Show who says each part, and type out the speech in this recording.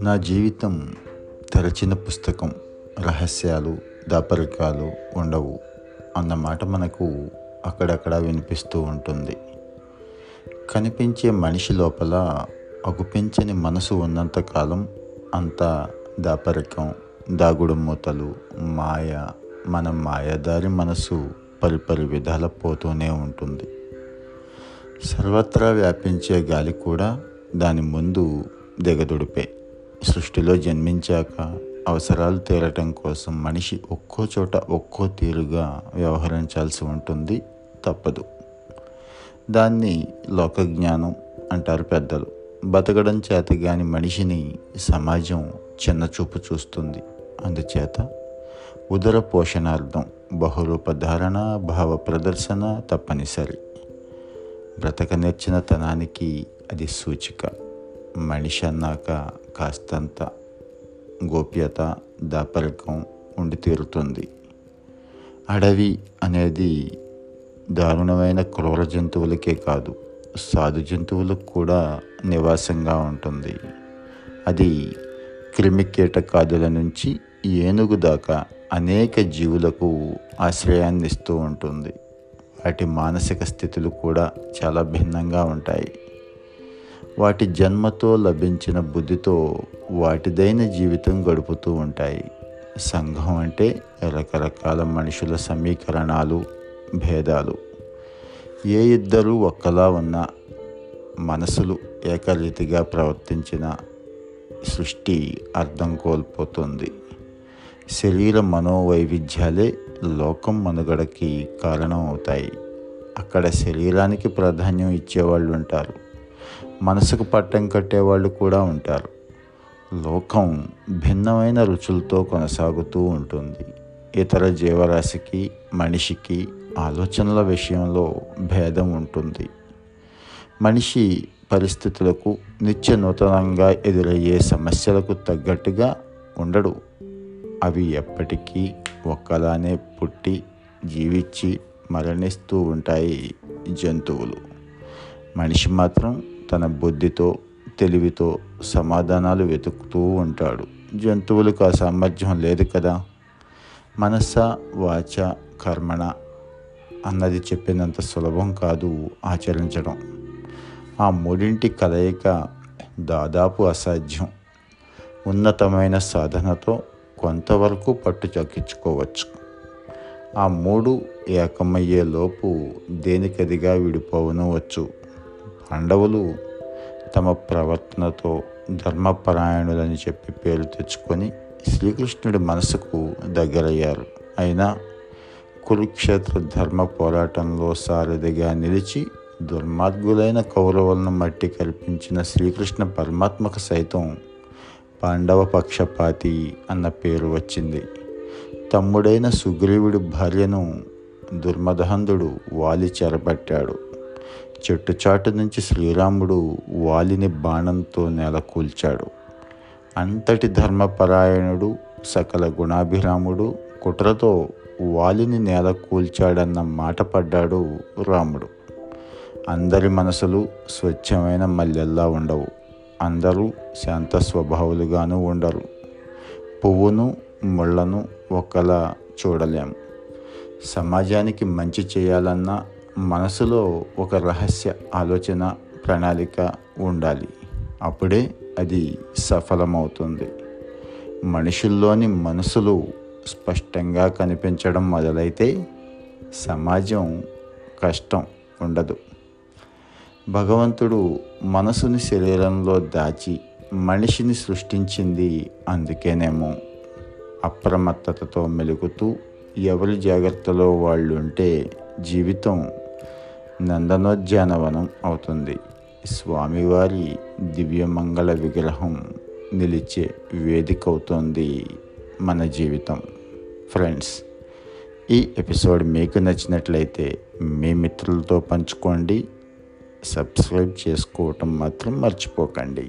Speaker 1: నా జీవితం తెరచిన పుస్తకం రహస్యాలు దాపరికాలు ఉండవు అన్నమాట మనకు అక్కడక్కడ వినిపిస్తూ ఉంటుంది. కనిపించే మనిషి లోపల అగుపించని మనసు ఉన్నంతకాలం అంతా దాపరికం దాగుడు మూతలు మాయ మన మాయదారి మనసు పరిపరి విధాల పోతూనే ఉంటుంది. సర్వత్రా వ్యాపించే గాలి కూడా దాని ముందు దిగదుడిపే. సృష్టిలో జన్మించాక అవసరాలు తీరటం కోసం మనిషి ఒక్కో చోట ఒక్కో తీరుగా వ్యవహరించాల్సి ఉంటుంది. తప్పదు. దాన్ని లోకజ్ఞానం అంటారు పెద్దలు. బతకడం చేత కానీ మనిషిని సమాజం చిన్నచూపు చూస్తుంది. అందుచేత ఉదర పోషణార్థం బహురూప ధారణ భావ ప్రదర్శన తప్పనిసరి. బ్రతక నేర్చిన తనానికి అది సూచిక. మనిషి అన్నాక కాస్తంత గోప్యత దాపరికం ఉండి తీరుతుంది. అడవి అనేది దారుణమైన క్రూర జంతువులకే కాదు సాధు జంతువులకు కూడా నివాసంగా ఉంటుంది. అది క్రిమికీటకాదుల నుంచి ఏనుగు దాకా అనేక జీవులకు ఆశ్రయాన్ని ఇస్తూ ఉంటుంది. వాటి మానసిక స్థితులు కూడా చాలా భిన్నంగా ఉంటాయి. వాటి జన్మతో లభించిన బుద్ధితో వాటిదైన జీవితం గడుపుతూ ఉంటాయి. సంఘం అంటే రకరకాల మనుషుల సమీకరణాలు భేదాలు. ఏ ఇద్దరు ఒక్కలా ఉన్న మనసులు ఏకరీతిగా ప్రవర్తించిన సృష్టి అర్థం కోల్పోతుంది. శరీర మనోవైవిధ్యాలే లోకం మనుగడకి కారణం అవుతాయి అక్కడ శరీరానికి ప్రాధాన్యం ఇచ్చేవాళ్ళు ఉంటారు మనసుకు పట్టం కట్టేవాళ్ళు కూడా ఉంటారు. లోకం భిన్నమైన రుచులతో కొనసాగుతూ ఉంటుంది. ఇతర జీవరాశికి మనిషికి ఆలోచనల విషయంలో భేదం ఉంటుంది. మనిషి పరిస్థితులకు నిత్య నూతనంగా ఎదురయ్యే సమస్యలకు తగ్గట్టుగా ఉండడు. అవి ఎప్పటికీ ఒక్కలానే పుట్టి జీవించి మరణిస్తూ ఉంటాయి జంతువులు. మనిషి మాత్రం తన బుద్ధితో తెలివితో సమాధానాలు వెతుకుతూ ఉంటాడు. జంతువులకు ఆ సామర్థ్యం లేదు కదా? మనస్స వాచ కర్మణ అన్నది చెప్పినంత సులభం కాదు ఆచరించడం. ఆ మూడింటి కలయిక దాదాపు అసాధ్యం. ఉన్నతమైన సాధనతో కొంతవరకు పట్టు చక్కించుకోవచ్చు ఆ మూడు ఏకమయ్యే లోపు దేనికదిగా విడిపోవనవచ్చు? పాండవులు తమ ప్రవర్తనతో ధర్మపరాయణులని చెప్పి పేరు తెచ్చుకొని శ్రీకృష్ణుడి మనసుకు దగ్గరయ్యారు. అయినా కురుక్షేత్ర ధర్మ పోరాటంలో సారథిగా నిలిచి దుర్మార్గులైన కౌరవులను మట్టి కల్పించిన శ్రీకృష్ణ పరమాత్మకు సైతం పాండవ పక్షపాతి అన్న పేరు వచ్చింది. తమ్ముడైన సుగ్రీవుడి భార్యను దుర్మదహందుడు వాలి చెరబట్టాడు. చెట్టుచాటు నుంచి శ్రీరాముడు వాలిని బాణంతో నెలకూల్చాడు అంతటి ధర్మపరాయణుడు సకల గుణాభిరాముడు కుట్రతో వాలిని నేల కూల్చాడన్న మాట పడ్డాడు రాముడు. అందరి మనసులు స్వచ్ఛమైన మల్లెల్లా ఉండవు. అందరూ శాంత స్వభావులుగాను ఉండరు. పువ్వును ముళ్ళను ఒకలా చూడలేము సమాజానికి మంచి చేయాలన్నా మనసులో ఒక రహస్య ఆలోచన ప్రణాళిక ఉండాలి. అప్పుడే అది సఫలమవుతుంది. మనుషుల్లోని మనసులు స్పష్టంగా కనిపించడం మొదలైతే సమాజం కష్టం ఉండదు. భగవంతుడు మనసుని శరీరంలో దాచి మనిషిని సృష్టించింది అందుకేనేమో అప్రమత్తతతో మెలుగుతూ ఎవరి జాగ్రత్తలో వాళ్ళు ఉంటే జీవితం నందనోద్యానవనం అవుతుంది. స్వామివారి దివ్యమంగళ విగ్రహం నిలిచే వేదిక అవుతుంది మన జీవితం. ఫ్రెండ్స్ ఈ ఎపిసోడ్ మీకు నచ్చినట్లయితే మీ మిత్రులతో పంచుకోండి. సబ్స్క్రైబ్ చేసుకోవటం మాత్రం మర్చిపోకండి.